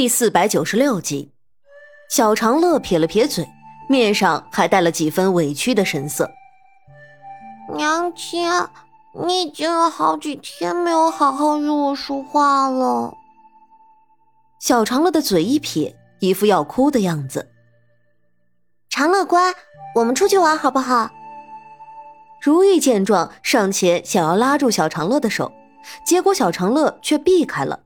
第四百九十六集，小长乐撇了撇嘴，面上还带了几分委屈的神色。娘亲，你已经有好几天没有好好与我说话了。小长乐的嘴一撇，一副要哭的样子。长乐乖，我们出去玩好不好？如意见状，上前想要拉住小长乐的手，结果小长乐却避开了。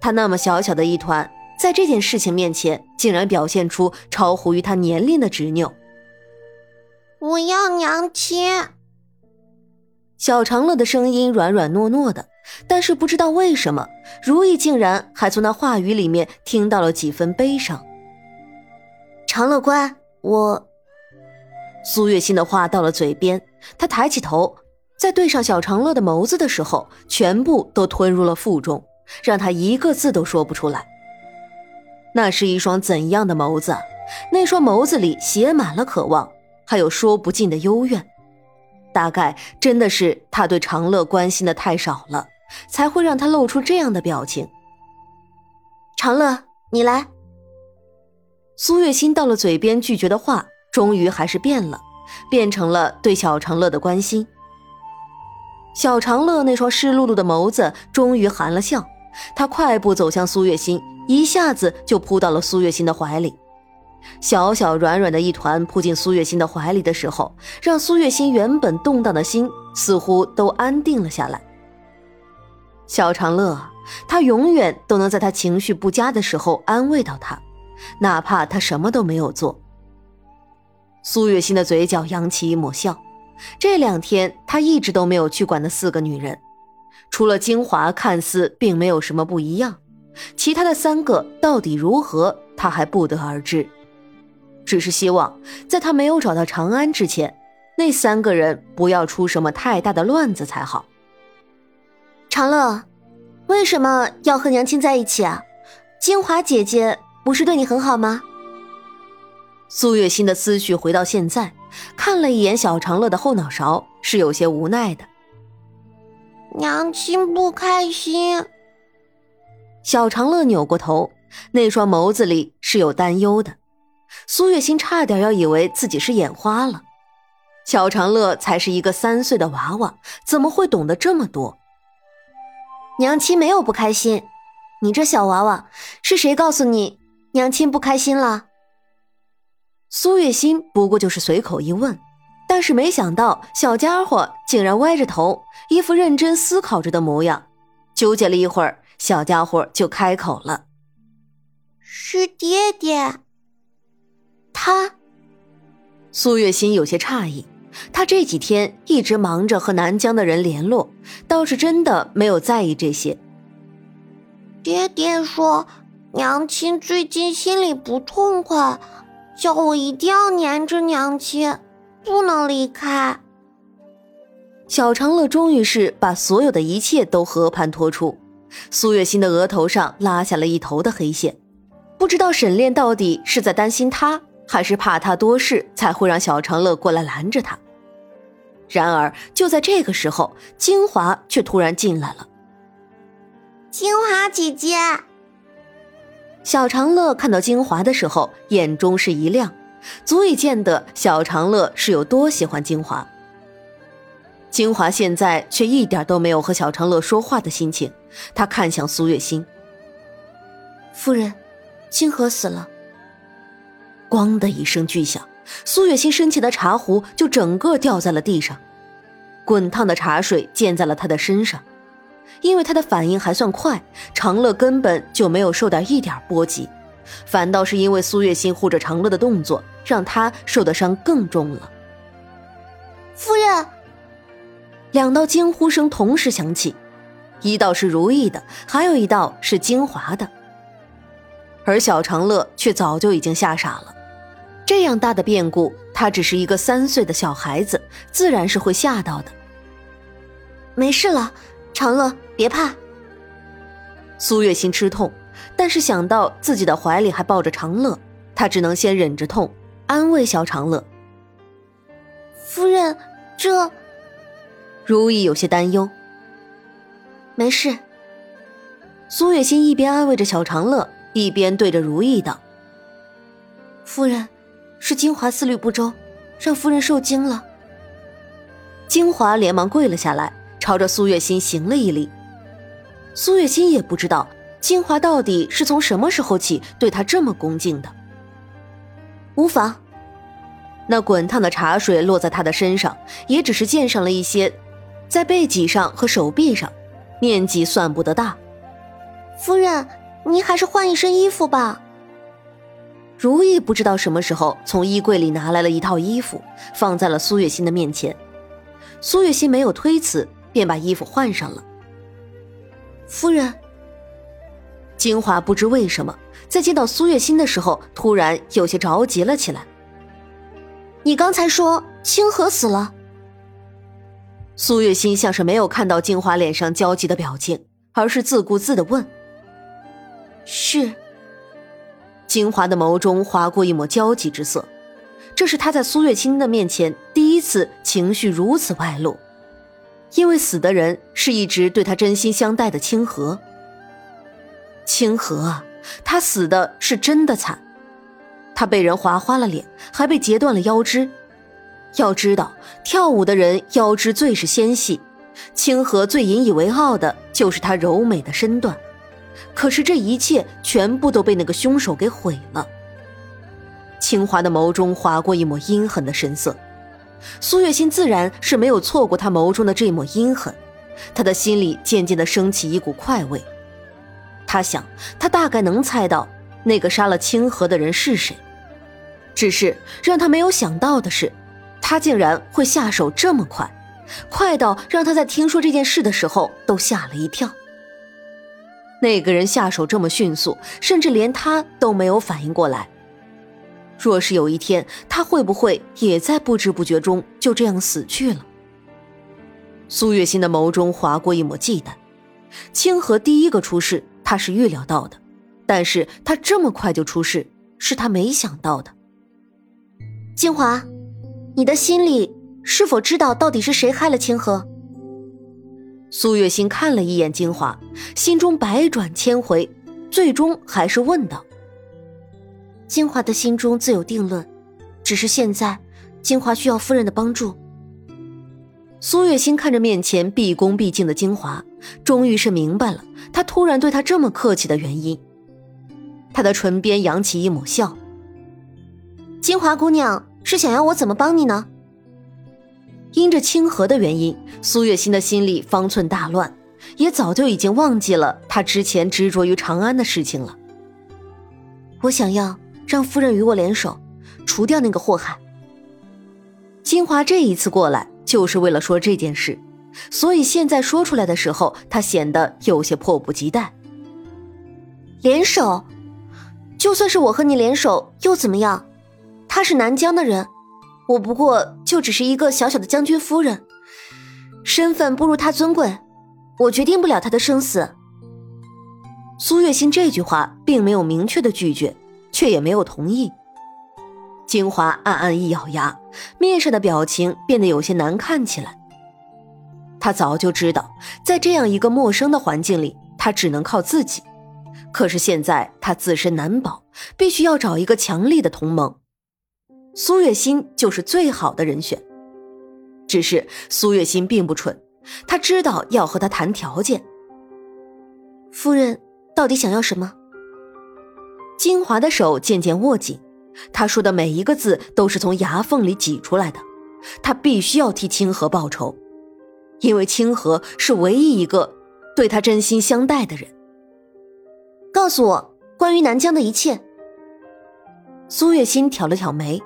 他那么小小的一团，在这件事情面前，竟然表现出超乎于他年龄的执拗。我要娘亲。小长乐的声音软软糯糯的，但是不知道为什么，如意竟然还从那话语里面听到了几分悲伤。长乐乖，我……苏月心的话到了嘴边，他抬起头，在对上小长乐的眸子的时候，全部都吞入了腹中。让他一个字都说不出来。那是一双怎样的眸子？那双眸子里写满了渴望，还有说不尽的幽怨。大概真的是他对长乐关心的太少了，才会让他露出这样的表情。长乐，你来。苏月心到了嘴边拒绝的话，终于还是变了，变成了对小长乐的关心。小长乐那双湿漉漉的眸子终于含了笑。他快步走向苏月心，一下子就扑到了苏月心的怀里。小小软软的一团扑进苏月心的怀里的时候，让苏月心原本动荡的心似乎都安定了下来。小长乐，他永远都能在他情绪不佳的时候安慰到他，哪怕他什么都没有做。苏月心的嘴角扬起一抹笑。这两天，他一直都没有去管那四个女人。除了金华看似并没有什么不一样，其他的三个到底如何，他还不得而知。只是希望在他没有找到长安之前，那三个人不要出什么太大的乱子才好。长乐，为什么要和娘亲在一起啊？金华姐姐不是对你很好吗？苏月心的思绪回到现在，看了一眼小长乐的后脑勺，是有些无奈的。娘亲不开心。小长乐扭过头，那双眸子里是有担忧的。苏月心差点要以为自己是眼花了。小长乐才是一个三岁的娃娃，怎么会懂得这么多？娘亲没有不开心。你这小娃娃，是谁告诉你娘亲不开心了？苏月心不过就是随口一问。但是没想到，小家伙竟然歪着头，一副认真思考着的模样。纠结了一会儿，小家伙就开口了：“是爹爹。”他。苏月心有些诧异，他这几天一直忙着和南疆的人联络，倒是真的没有在意这些。爹爹说，娘亲最近心里不痛快，叫我一定要黏着娘亲。不能离开。小长乐终于是把所有的一切都和盘托出，苏月心的额头上拉下了一头的黑线。不知道沈炼到底是在担心他，还是怕他多事，才会让小长乐过来拦着他。然而就在这个时候，金华却突然进来了。金华姐姐，小长乐看到金华的时候，眼中是一亮。足以见得小长乐是有多喜欢金华。金华现在却一点都没有和小长乐说话的心情，他看向苏月心。夫人，清河死了。咣的一声巨响，苏月心身前的茶壶就整个掉在了地上，滚烫的茶水溅在了他的身上。因为他的反应还算快，长乐根本就没有受到一点波及。反倒是因为苏月心护着长乐的动作，让他受的伤更重了。夫人，两道惊呼声同时响起，一道是如意的，还有一道是金华的。而小长乐却早就已经吓傻了，这样大的变故，他只是一个三岁的小孩子，自然是会吓到的。没事了，长乐，别怕。苏月心吃痛。但是想到自己的怀里还抱着长乐，他只能先忍着痛，安慰小长乐。夫人，这……如意有些担忧。没事。苏月心一边安慰着小长乐，一边对着如意道：“夫人，是金华思虑不周，让夫人受惊了。”金华连忙跪了下来，朝着苏月心行了一礼。苏月心也不知道金华到底是从什么时候起对他这么恭敬的。无妨。那滚烫的茶水落在他的身上，也只是溅上了一些，在背脊上和手臂上，面积算不得大。夫人，您还是换一身衣服吧。如意不知道什么时候从衣柜里拿来了一套衣服，放在了苏月心的面前。苏月心没有推辞，便把衣服换上了。夫人，金华不知为什么，在见到苏月心的时候，突然有些着急了起来。你刚才说清河死了。苏月心像是没有看到金华脸上焦急的表情，而是自顾自的问：“是。”金华的眸中划过一抹焦急之色，这是他在苏月心的面前第一次情绪如此外露，因为死的人是一直对他真心相待的清河。清河啊，他死的是真的惨。他被人划花了脸，还被截断了腰肢。要知道，跳舞的人腰肢最是纤细，清河最引以为傲的就是他柔美的身段。可是这一切全部都被那个凶手给毁了。清华的眸中划过一抹阴狠的神色，苏月心自然是没有错过他眸中的这抹阴狠，他的心里渐渐的升起一股快慰。他想，他大概能猜到那个杀了清河的人是谁。只是让他没有想到的是，他竟然会下手这么快，快到让他在听说这件事的时候都吓了一跳。那个人下手这么迅速，甚至连他都没有反应过来。若是有一天，他会不会也在不知不觉中就这样死去了？苏月心的眸中划过一抹忌惮。清河第一个出事，他是预料到的，但是他这么快就出事，是他没想到的。金华，你的心里是否知道到底是谁害了清河？苏月心看了一眼金华，心中百转千回，最终还是问道：“金华的心中自有定论，只是现在，金华需要夫人的帮助。”苏月心看着面前毕恭毕敬的金华，终于是明白了他突然对他这么客气的原因。他的唇边扬起一抹笑。金华姑娘是想要我怎么帮你呢？因着清河的原因，苏月心的心里方寸大乱，也早就已经忘记了他之前执着于长安的事情了。我想要让夫人与我联手，除掉那个祸害。金华这一次过来就是为了说这件事，所以现在说出来的时候，他显得有些迫不及待。联手，就算是我和你联手又怎么样？他是南疆的人，我不过就只是一个小小的将军夫人，身份不如他尊贵，我决定不了他的生死。苏月心这句话并没有明确的拒绝，却也没有同意。金华暗暗一咬牙，面上的表情变得有些难看起来。他早就知道，在这样一个陌生的环境里，他只能靠自己。可是现在他自身难保，必须要找一个强力的同盟。苏月心就是最好的人选，只是苏月心并不蠢，他知道要和他谈条件。夫人到底想要什么？金华的手渐渐握紧，他说的每一个字都是从牙缝里挤出来的。他必须要替清河报仇，因为清河是唯一一个对他真心相待的人。告诉我关于南疆的一切。苏月心挑了挑眉。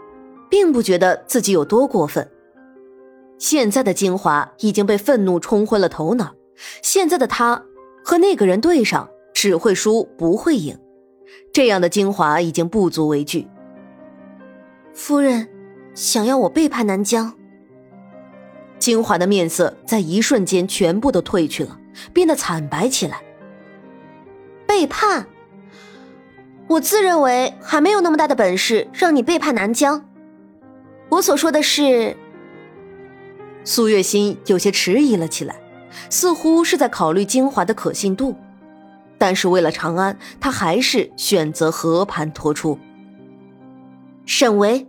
并不觉得自己有多过分。现在的金华已经被愤怒冲昏了头脑，现在的他和那个人对上，只会输不会赢。这样的金华已经不足为惧。夫人，想要我背叛南疆？金华的面色在一瞬间全部都褪去了，变得惨白起来。背叛？我自认为还没有那么大的本事让你背叛南疆。我所说的是，苏月心有些迟疑了起来，似乎是在考虑金华的可信度。但是为了长安，他还是选择和盘托出。沈维，